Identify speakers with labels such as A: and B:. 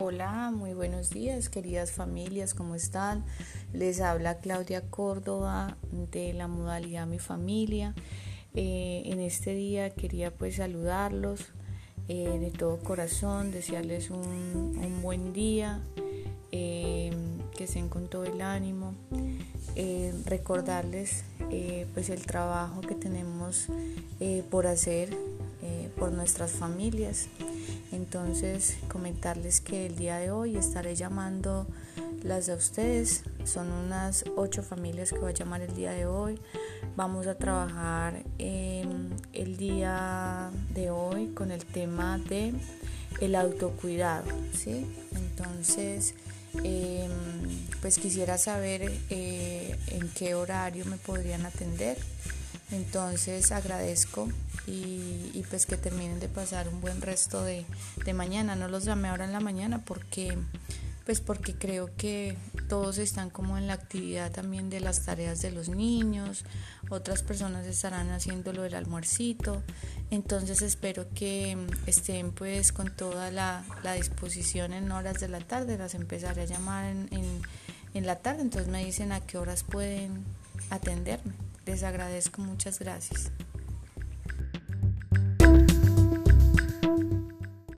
A: Hola, muy buenos días, queridas familias, ¿cómo están? Les habla Claudia Córdoba de la modalidad Mi Familia. Eh, en este día quería pues saludarlos eh, de todo corazón, desearles un, buen día, eh, que estén con todo el ánimo, recordarles pues el trabajo que tenemos por hacer por nuestras familias. Entonces, comentarles que el día de hoy estaré llamando las de ustedes. Son unas ocho familias que voy a llamar el día de hoy. Vamos a trabajar el día de hoy con el tema de el autocuidado, ¿sí? Entonces, em, pues quisiera saber eh, en qué horario me podrían atender. Entonces agradezco y, pues que terminen de pasar un buen resto de, mañana. No los llamé ahora en la mañana porque pues porque creo que todos están como en la actividad también de las tareas de los niños, otras personas estarán haciendo lo del almuercito, entonces espero que estén pues con toda la, disposición en horas de la tarde, las empezaré a llamar en, en la tarde, entonces me dicen a qué horas pueden atenderme. Les agradezco, muchas gracias.